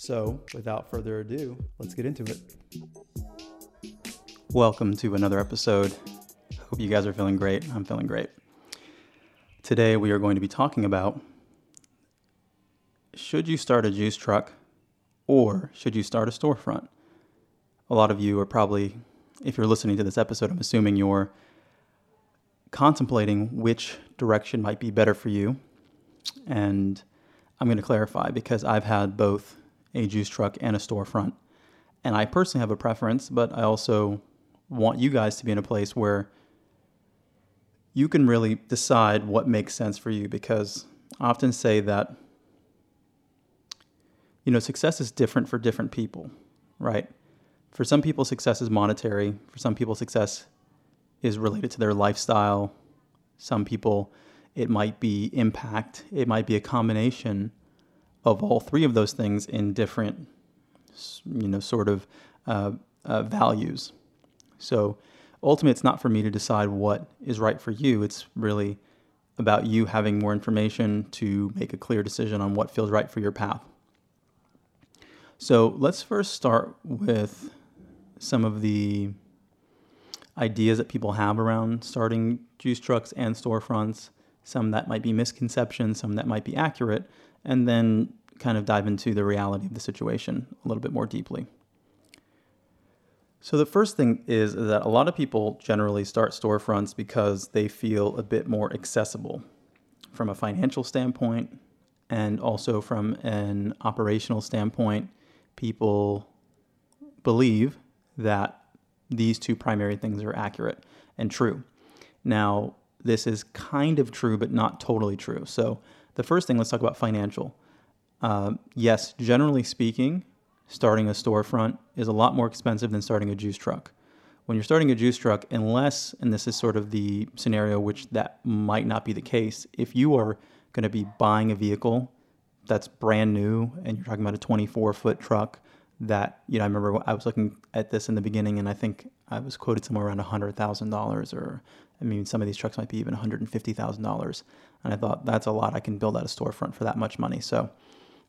So, without further ado, let's get into it. Welcome to another episode. Hope you guys are feeling great. I'm feeling great. Today, we are going to be talking about should you start a juice truck or should you start a storefront? A lot of you are probably, if you're listening to this episode, I'm assuming you're contemplating which direction might be better for you. And I'm going to clarify because I've had both a juice truck and a storefront. And I personally have a preference, but I also want you guys to be in a place where you can really decide what makes sense for you because I often say that you know success is different for different people, right? For some people success is monetary, for some people success is related to their lifestyle. Some people it might be impact, it might be a combination of all three of those things in different, you know, sort of uh, uh, values. So ultimately, it's not for me to decide what is right for you. It's really about you having more information to make a clear decision on what feels right for your path. So let's first start with some of the ideas that people have around starting juice trucks and storefronts, some that might be misconceptions, some that might be accurate, and then kind of dive into the reality of the situation a little bit more deeply. So, the first thing is that a lot of people generally start storefronts because they feel a bit more accessible from a financial standpoint and also from an operational standpoint. People believe that these two primary things are accurate and true. Now, this is kind of true, but not totally true. So, the first thing, let's talk about financial. Uh, yes, generally speaking, starting a storefront is a lot more expensive than starting a juice truck. When you're starting a juice truck, unless, and this is sort of the scenario which that might not be the case, if you are going to be buying a vehicle that's brand new and you're talking about a 24 foot truck that, you know, I remember I was looking at this in the beginning and I think I was quoted somewhere around $100,000 or, I mean, some of these trucks might be even $150,000. And I thought that's a lot. I can build out a storefront for that much money. So,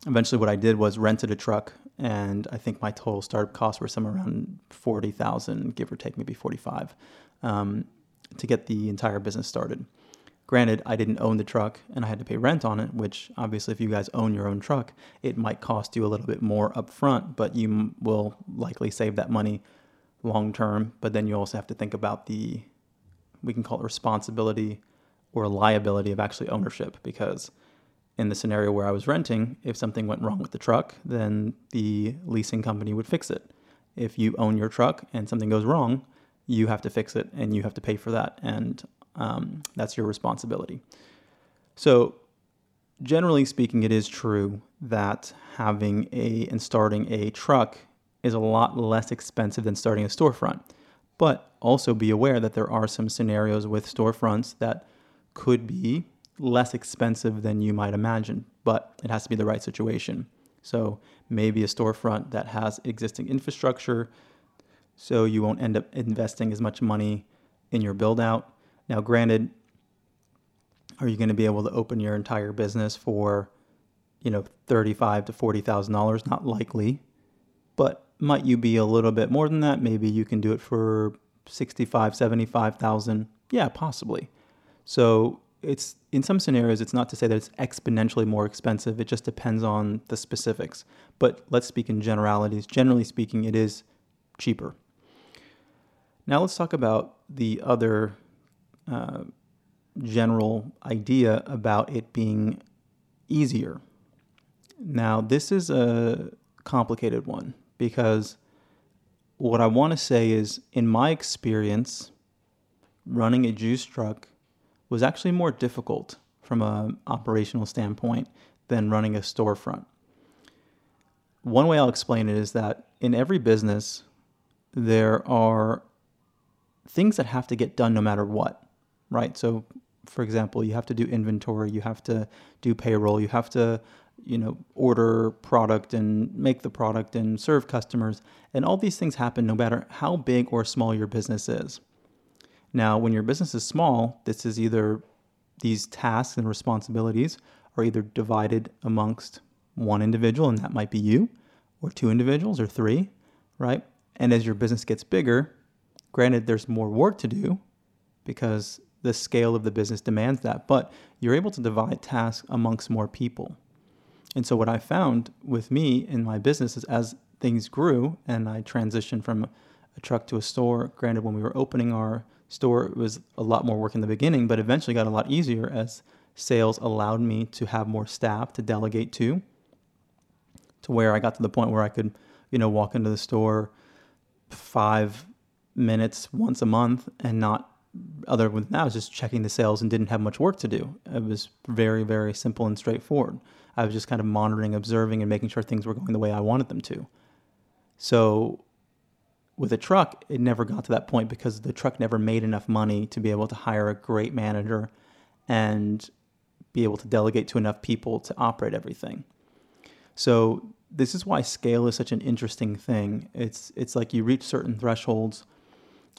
eventually what I did was rented a truck and I think my total startup costs were somewhere around 40,000 give or take maybe 45 um, to get the entire business started. Granted, I didn't own the truck and I had to pay rent on it, which obviously if you guys own your own truck, it might cost you a little bit more upfront, but you will likely save that money long term, but then you also have to think about the we can call it responsibility or liability of actually ownership because in the scenario where I was renting, if something went wrong with the truck, then the leasing company would fix it. If you own your truck and something goes wrong, you have to fix it and you have to pay for that, and um, that's your responsibility. So, generally speaking, it is true that having a and starting a truck is a lot less expensive than starting a storefront. But also be aware that there are some scenarios with storefronts that could be less expensive than you might imagine, but it has to be the right situation. So maybe a storefront that has existing infrastructure, so you won't end up investing as much money in your build out. Now, granted, are you going to be able to open your entire business for, you know, thirty-five to forty thousand dollars? Not likely, but might you be a little bit more than that? Maybe you can do it for sixty-five, seventy-five thousand. Yeah, possibly. So it's in some scenarios it's not to say that it's exponentially more expensive. It just depends on the specifics. But let's speak in generalities. Generally speaking it is cheaper. Now let's talk about the other uh, general idea about it being easier. Now this is a complicated one because what i want to say is in my experience running a juice truck was actually more difficult from an operational standpoint than running a storefront. One way I'll explain it is that in every business, there are things that have to get done no matter what, right? So, for example, you have to do inventory, you have to do payroll, you have to, you know, order product and make the product and serve customers. And all these things happen no matter how big or small your business is. Now, when your business is small, this is either these tasks and responsibilities are either divided amongst one individual, and that might be you, or two individuals, or three, right? And as your business gets bigger, granted, there's more work to do because the scale of the business demands that, but you're able to divide tasks amongst more people. And so, what I found with me in my business is as things grew and I transitioned from a truck to a store, granted, when we were opening our store, was a lot more work in the beginning, but eventually got a lot easier as sales allowed me to have more staff to delegate to, to where I got to the point where I could, you know, walk into the store five minutes once a month and not other than that, I was just checking the sales and didn't have much work to do. It was very, very simple and straightforward. I was just kind of monitoring, observing, and making sure things were going the way I wanted them to. So with a truck, it never got to that point because the truck never made enough money to be able to hire a great manager and be able to delegate to enough people to operate everything. So this is why scale is such an interesting thing. It's it's like you reach certain thresholds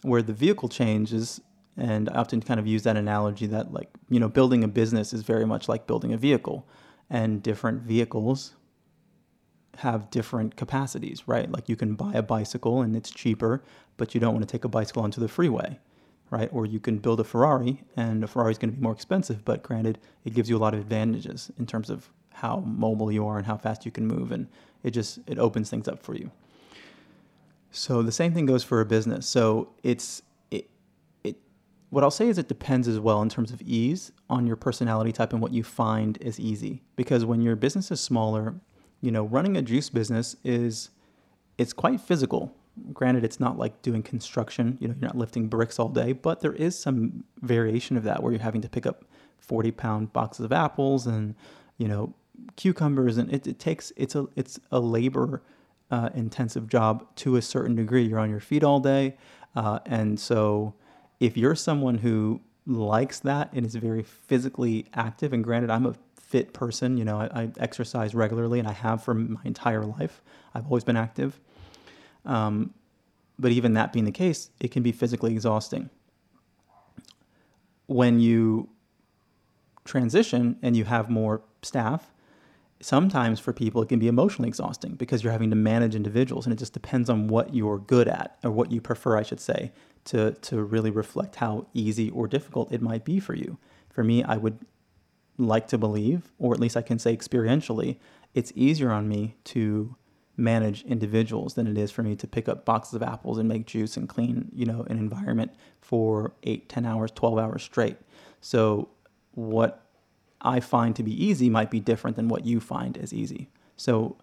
where the vehicle changes and I often kind of use that analogy that like, you know, building a business is very much like building a vehicle and different vehicles have different capacities, right? Like you can buy a bicycle and it's cheaper, but you don't want to take a bicycle onto the freeway, right? Or you can build a Ferrari and a Ferrari is going to be more expensive, but granted, it gives you a lot of advantages in terms of how mobile you are and how fast you can move and it just it opens things up for you. So the same thing goes for a business. So it's it it what I'll say is it depends as well in terms of ease on your personality type and what you find is easy. Because when your business is smaller, you know, running a juice business is it's quite physical. Granted, it's not like doing construction, you know, you're not lifting bricks all day, but there is some variation of that where you're having to pick up 40 pound boxes of apples and, you know, cucumbers and it, it takes it's a it's a labor uh, intensive job to a certain degree you're on your feet all day uh, and so if you're someone who likes that and is very physically active and granted i'm a fit person. You know, I, I, exercise regularly and I have for my entire life. I've always been active. Um, but even that being the case, it can be physically exhausting. When you transition and you have more staff, sometimes for people it can be emotionally exhausting because you're having to manage individuals and it just depends on what you're good at or what you prefer, I should say, to, to really reflect how easy or difficult it might be for you. For me, I would like to believe, or at least I can say experientially, it's easier on me to manage individuals than it is for me to pick up boxes of apples and make juice and clean, you know, an environment for eight, 10 hours, 12 hours straight. So what I find to be easy might be different than what you find as easy. So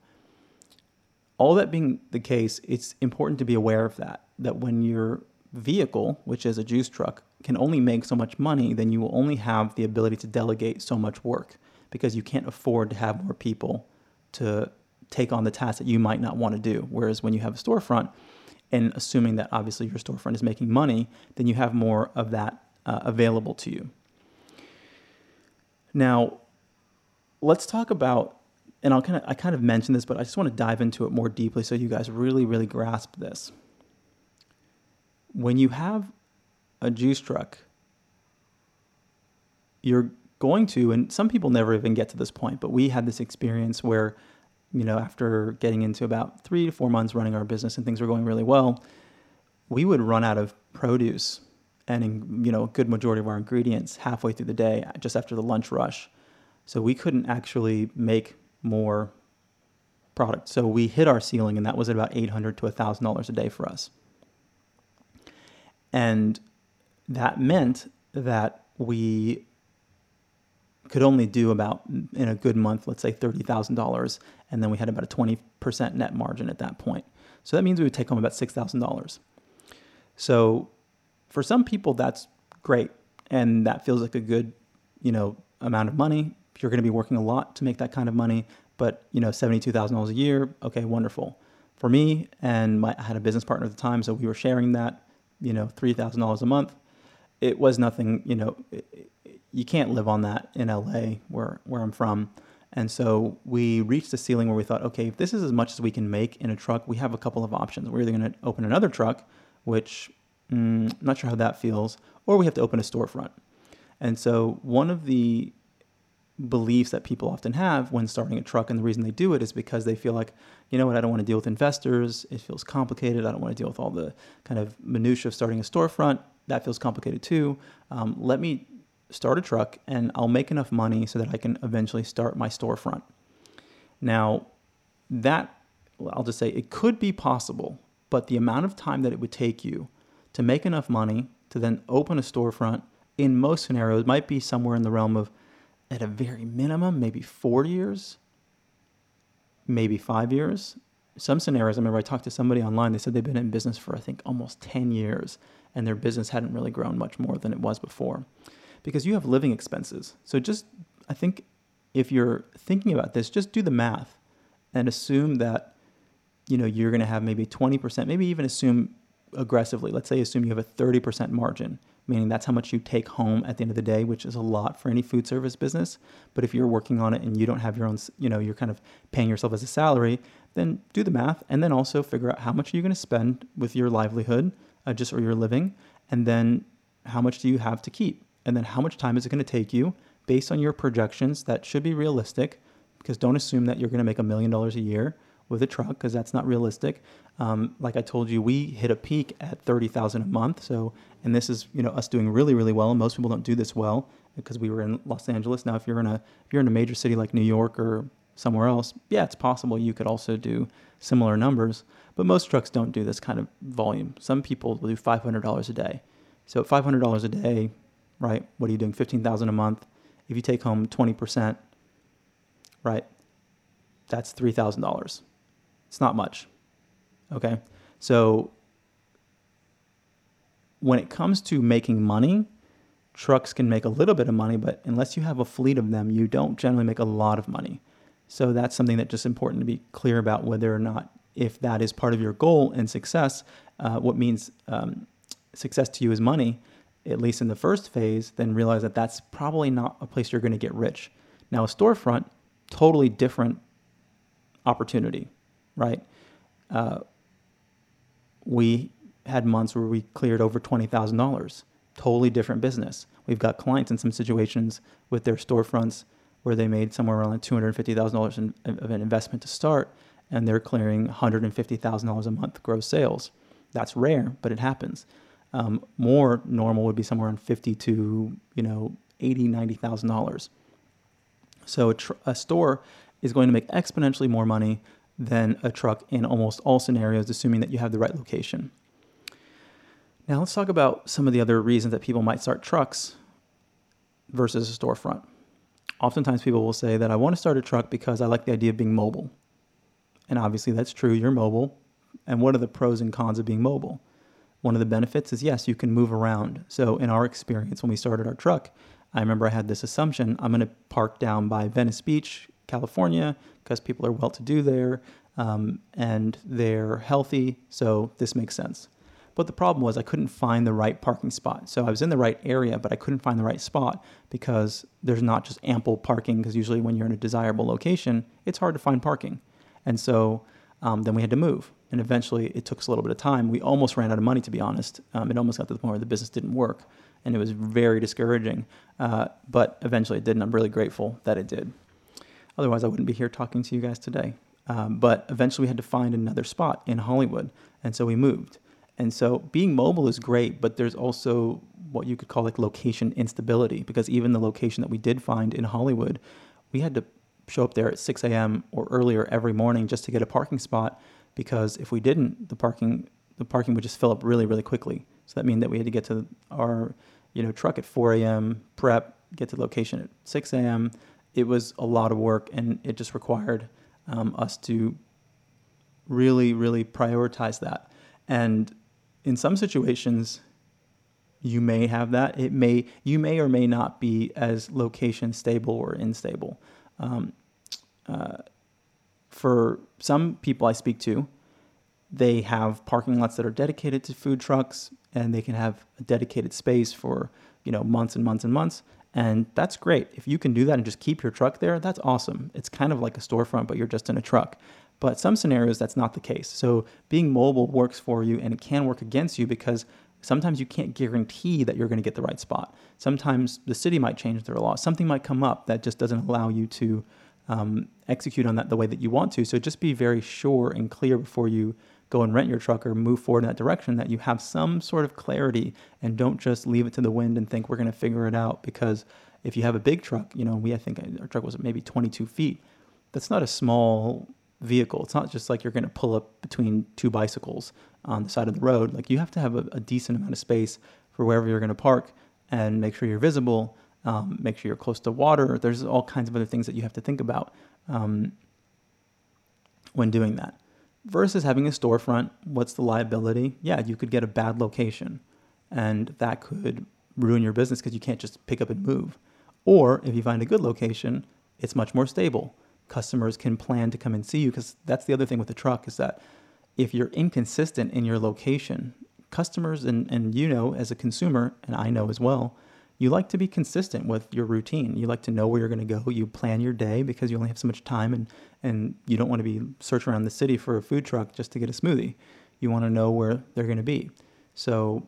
all that being the case, it's important to be aware of that, that when your vehicle, which is a juice truck, can only make so much money, then you will only have the ability to delegate so much work because you can't afford to have more people to take on the tasks that you might not want to do. Whereas when you have a storefront, and assuming that obviously your storefront is making money, then you have more of that uh, available to you. Now, let's talk about, and I'll kind of I kind of mentioned this, but I just want to dive into it more deeply so you guys really really grasp this. When you have a juice truck, you're going to, and some people never even get to this point, but we had this experience where, you know, after getting into about three to four months running our business and things were going really well, we would run out of produce and, you know, a good majority of our ingredients halfway through the day, just after the lunch rush. So we couldn't actually make more product. So we hit our ceiling, and that was at about 800 to $1,000 a day for us. And that meant that we could only do about in a good month, let's say thirty thousand dollars, and then we had about a twenty percent net margin at that point. So that means we would take home about six thousand dollars. So for some people, that's great, and that feels like a good, you know, amount of money. You're going to be working a lot to make that kind of money, but you know, seventy-two thousand dollars a year, okay, wonderful. for me and my, I had a business partner at the time, so we were sharing that, you know, three thousand dollars a month. It was nothing, you know. It, you can't live on that in LA, where where I'm from. And so we reached the ceiling where we thought, okay, if this is as much as we can make in a truck, we have a couple of options. We're either going to open another truck, which mm, I'm not sure how that feels, or we have to open a storefront. And so one of the beliefs that people often have when starting a truck, and the reason they do it is because they feel like, you know what, I don't want to deal with investors. It feels complicated. I don't want to deal with all the kind of minutia of starting a storefront. That feels complicated too. Um, let me start a truck and I'll make enough money so that I can eventually start my storefront. Now, that, I'll just say, it could be possible, but the amount of time that it would take you to make enough money to then open a storefront in most scenarios might be somewhere in the realm of, at a very minimum, maybe four years, maybe five years. Some scenarios, I remember I talked to somebody online, they said they've been in business for, I think, almost 10 years, and their business hadn't really grown much more than it was before because you have living expenses. So just, I think if you're thinking about this, just do the math and assume that, you know, you're going to have maybe 20%, maybe even assume aggressively, let's say assume you have a 30% margin, meaning that's how much you take home at the end of the day, which is a lot for any food service business. But if you're working on it and you don't have your own, you know, you're kind of paying yourself as a salary, then do the math and then also figure out how much you're you going to spend with your livelihood, uh, just or your living, and then how much do you have to keep? and then how much time is it going to take you based on your projections that should be realistic? Because don't assume that you're going to make a million dollars a year with a truck because that's not realistic. Um, like i told you we hit a peak at 30000 a month so and this is you know us doing really really well most people don't do this well because we were in los angeles. Now if you're in a if you're in a major city like new york or somewhere else yeah it's possible you could also do similar numbers but most trucks don't do this kind of volume some people will do $500 a day so $500 a day right? What are you doing? 15,000 a month. If you take home 20%, right? That's $3,000. It's not much. Okay? So when it comes to making money, trucks can make a little bit of money, but unless you have a fleet of them, you don't generally make a lot of money. So that's something that just important to be clear about whether or not, if that is part of your goal and success, uh, what means um, success to you is money, at least in the first phase, then realize that that's probably not a place you're going to get rich. Now, a storefront, totally different opportunity, right? Uh, we had months where we cleared over $20,000. Totally different business. We've got clients in some situations with their storefronts where they made somewhere around $250,000 of an investment to start, and they're clearing $150,000 a month gross sales. That's rare, but it happens. Um, more normal would be somewhere around fifty to you know eighty, ninety thousand dollars. So a, tr- a store is going to make exponentially more money than a truck in almost all scenarios, assuming that you have the right location. Now let's talk about some of the other reasons that people might start trucks versus a storefront. Oftentimes people will say that I want to start a truck because I like the idea of being mobile. And obviously that's true, you're mobile. And what are the pros and cons of being mobile? One of the benefits is yes, you can move around. So in our experience, when we started our truck, I remember I had this assumption I'm going to park down by Venice Beach, California, because people are well to do there um, and they're healthy. So this makes sense. But the problem was I couldn't find the right parking spot. So I was in the right area, but I couldn't find the right spot because there's not just ample parking. Because usually when you're in a desirable location, it's hard to find parking. And so um, then we had to move. And eventually it took us a little bit of time. We almost ran out of money, to be honest. Um, it almost got to the point where the business didn't work. And it was very discouraging. Uh, but eventually it did. And I'm really grateful that it did. Otherwise, I wouldn't be here talking to you guys today. Um, but eventually we had to find another spot in Hollywood. And so we moved. And so being mobile is great, but there's also what you could call like location instability because even the location that we did find in Hollywood, we had to show up there at 6 a.m. or earlier every morning just to get a parking spot because if we didn't, the parking the parking would just fill up really really quickly. So that means that we had to get to our you know truck at 4 a.m. prep, get to the location at 6 a.m. It was a lot of work and it just required um, us to really really prioritize that. And in some situations, you may have that. It may you may or may not be as location stable or unstable. Um, uh, for some people I speak to, they have parking lots that are dedicated to food trucks and they can have a dedicated space for, you know, months and months and months. And that's great. If you can do that and just keep your truck there, that's awesome. It's kind of like a storefront, but you're just in a truck. But some scenarios, that's not the case. So being mobile works for you and it can work against you because sometimes you can't guarantee that you're going to get the right spot. Sometimes the city might change their law. Something might come up that just doesn't allow you to um, execute on that the way that you want to. So just be very sure and clear before you go and rent your truck or move forward in that direction that you have some sort of clarity and don't just leave it to the wind and think we're going to figure it out because if you have a big truck, you know, we I think our truck was maybe 22 feet. That's not a small vehicle. It's not just like you're going to pull up between two bicycles on the side of the road. Like you have to have a, a decent amount of space for wherever you're going to park and make sure you're visible. Um, make sure you're close to water. There's all kinds of other things that you have to think about um, when doing that. Versus having a storefront, what's the liability? Yeah, you could get a bad location, and that could ruin your business because you can't just pick up and move. Or if you find a good location, it's much more stable customers can plan to come and see you because that's the other thing with the truck is that if you're inconsistent in your location customers and, and you know as a consumer and i know as well you like to be consistent with your routine. You like to know where you're going to go. You plan your day because you only have so much time and, and you don't want to be searching around the city for a food truck just to get a smoothie. You want to know where they're going to be. So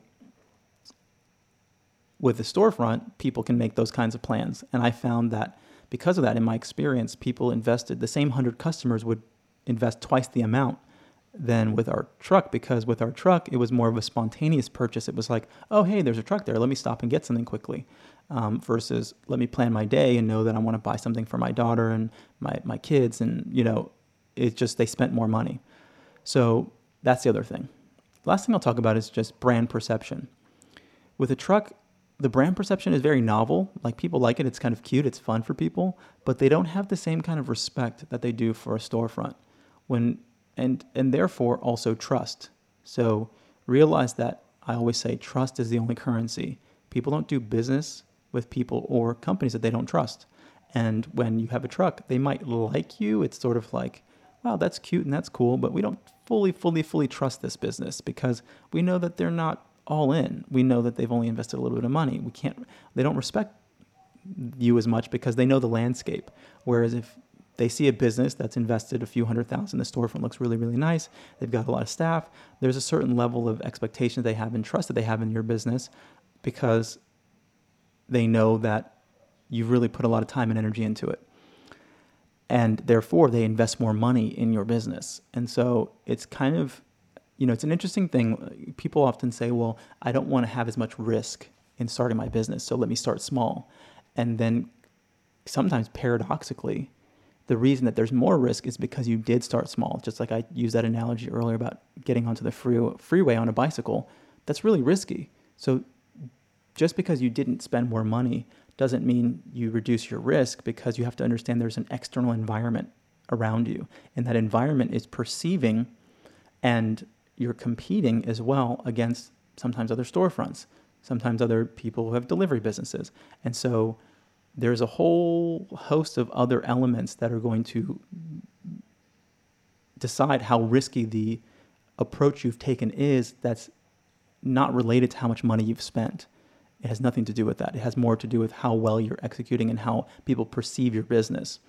with the storefront people can make those kinds of plans and i found that because of that, in my experience, people invested the same 100 customers would invest twice the amount than with our truck because with our truck, it was more of a spontaneous purchase. It was like, oh, hey, there's a truck there. Let me stop and get something quickly. Um, versus let me plan my day and know that I want to buy something for my daughter and my, my kids. And, you know, it's just they spent more money. So that's the other thing. last thing I'll talk about is just brand perception. With a truck, the brand perception is very novel. Like people like it, it's kind of cute, it's fun for people, but they don't have the same kind of respect that they do for a storefront. When and and therefore also trust. So realize that I always say trust is the only currency. People don't do business with people or companies that they don't trust. And when you have a truck, they might like you. It's sort of like, wow, that's cute and that's cool, but we don't fully, fully, fully trust this business because we know that they're not all in. We know that they've only invested a little bit of money. We can't. They don't respect you as much because they know the landscape. Whereas if they see a business that's invested a few hundred thousand, the storefront looks really, really nice. They've got a lot of staff. There's a certain level of expectation they have and trust that they have in your business because they know that you've really put a lot of time and energy into it. And therefore, they invest more money in your business. And so it's kind of you know, it's an interesting thing. People often say, well, I don't want to have as much risk in starting my business, so let me start small. And then sometimes paradoxically, the reason that there's more risk is because you did start small. Just like I used that analogy earlier about getting onto the free, freeway on a bicycle, that's really risky. So just because you didn't spend more money doesn't mean you reduce your risk because you have to understand there's an external environment around you. And that environment is perceiving and you're competing as well against sometimes other storefronts, sometimes other people who have delivery businesses. And so there's a whole host of other elements that are going to decide how risky the approach you've taken is that's not related to how much money you've spent. It has nothing to do with that. It has more to do with how well you're executing and how people perceive your business.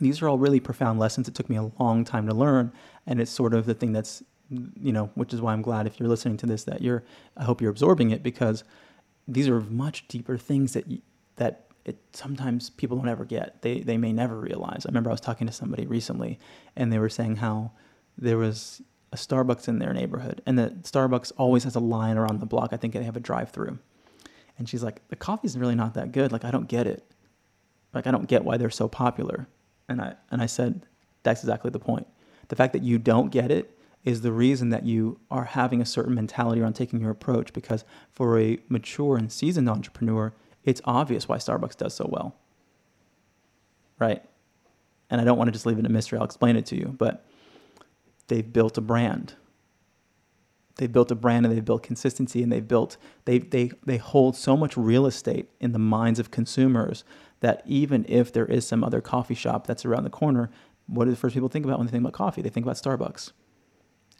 These are all really profound lessons. It took me a long time to learn, and it's sort of the thing that's you know, which is why I'm glad if you're listening to this that you're, I hope you're absorbing it because these are much deeper things that that it sometimes people don't ever get. They they may never realize. I remember I was talking to somebody recently, and they were saying how there was a Starbucks in their neighborhood, and the Starbucks always has a line around the block. I think they have a drive-through, and she's like, the coffee's really not that good. Like I don't get it. Like I don't get why they're so popular. And I and I said, that's exactly the point. The fact that you don't get it is the reason that you are having a certain mentality around taking your approach because for a mature and seasoned entrepreneur, it's obvious why Starbucks does so well. Right? And I don't want to just leave it a mystery. I'll explain it to you, but they've built a brand. They've built a brand and they've built consistency and they've built they they they hold so much real estate in the minds of consumers that even if there is some other coffee shop that's around the corner, what do the first people think about when they think about coffee? They think about Starbucks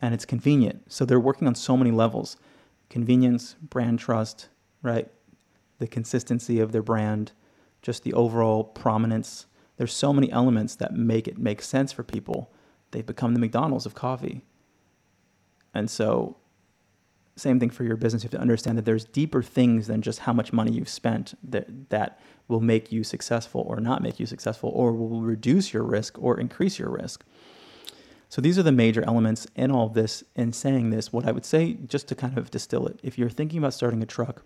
and it's convenient. So they're working on so many levels convenience, brand trust, right? The consistency of their brand, just the overall prominence. There's so many elements that make it make sense for people. They've become the McDonald's of coffee. And so, same thing for your business. You have to understand that there's deeper things than just how much money you've spent that, that will make you successful or not make you successful, or will reduce your risk or increase your risk. So these are the major elements in all of this. In saying this, what I would say, just to kind of distill it, if you're thinking about starting a truck,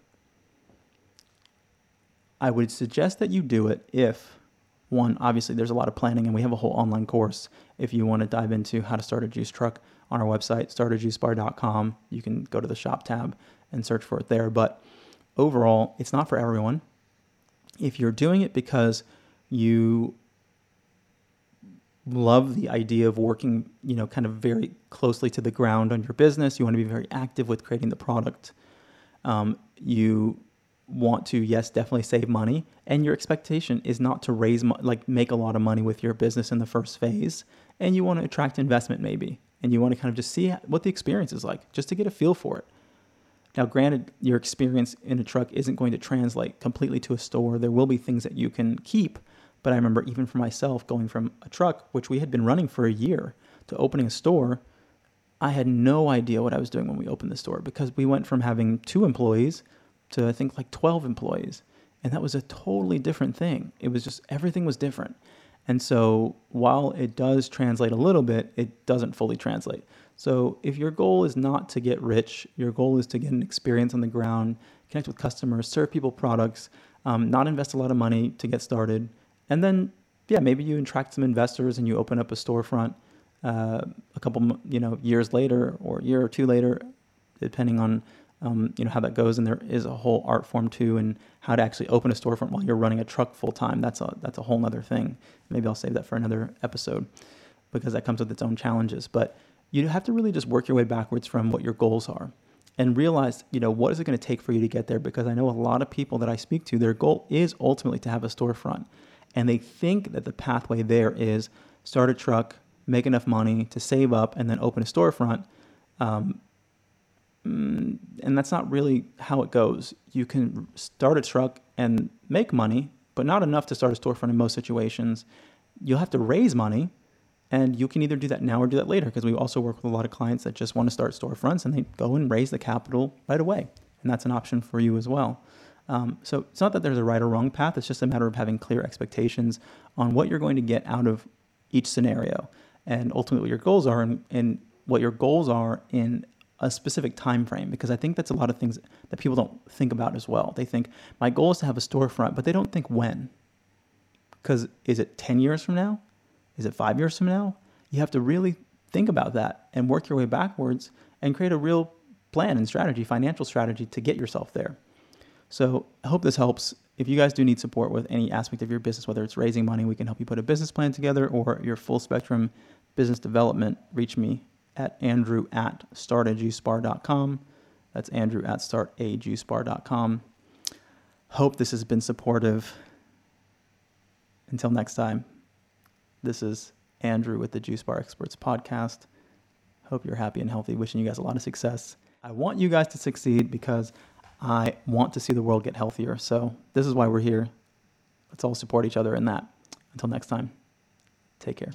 I would suggest that you do it if one, obviously there's a lot of planning and we have a whole online course if you want to dive into how to start a juice truck on our website, startajuicebar.com. You can go to the shop tab and search for it there. But overall, it's not for everyone. If you're doing it because you love the idea of working, you know, kind of very closely to the ground on your business. You want to be very active with creating the product. Um, you want to, yes, definitely save money, and your expectation is not to raise mo- like make a lot of money with your business in the first phase, and you want to attract investment maybe, and you want to kind of just see what the experience is like, just to get a feel for it. Now, granted, your experience in a truck isn't going to translate completely to a store. There will be things that you can keep, but I remember even for myself going from a truck, which we had been running for a year, to opening a store, I had no idea what I was doing when we opened the store because we went from having two employees to I think like 12 employees. And that was a totally different thing. It was just everything was different. And so while it does translate a little bit, it doesn't fully translate. So if your goal is not to get rich, your goal is to get an experience on the ground, connect with customers, serve people products, um, not invest a lot of money to get started, and then, yeah, maybe you attract some investors and you open up a storefront uh, a couple, you know, years later or a year or two later, depending on, um, you know, how that goes. And there is a whole art form too, and how to actually open a storefront while you're running a truck full time. That's a that's a whole other thing. Maybe I'll save that for another episode because that comes with its own challenges. But you have to really just work your way backwards from what your goals are and realize, you know, what is it going to take for you to get there? Because I know a lot of people that I speak to, their goal is ultimately to have a storefront and they think that the pathway there is start a truck, make enough money to save up, and then open a storefront. Um, mm, and that's not really how it goes. You can start a truck and make money, but not enough to start a storefront in most situations. You'll have to raise money, and you can either do that now or do that later because we also work with a lot of clients that just want to start storefronts and they go and raise the capital right away. And that's an option for you as well. Um, so it's not that there's a right or wrong path. It's just a matter of having clear expectations on what you're going to get out of each scenario, and ultimately what your goals are, and, and what your goals are in a specific time frame. Because I think that's a lot of things that people don't think about as well. They think my goal is to have a storefront, but they don't think when. Because is it 10 years from now? Is it five years from now? You have to really think about that and work your way backwards and create a real plan and strategy, financial strategy to get yourself there. So I hope this helps. If you guys do need support with any aspect of your business, whether it's raising money, we can help you put a business plan together or your full spectrum business development, reach me at andrew at startajuicebar.com. That's andrew at startajuicebar.com. Hope this has been supportive. Until next time, this is Andrew with the Juice Bar Experts podcast. Hope you're happy and healthy. Wishing you guys a lot of success. I want you guys to succeed because I want to see the world get healthier. So this is why we're here. Let's all support each other in that. Until next time, take care.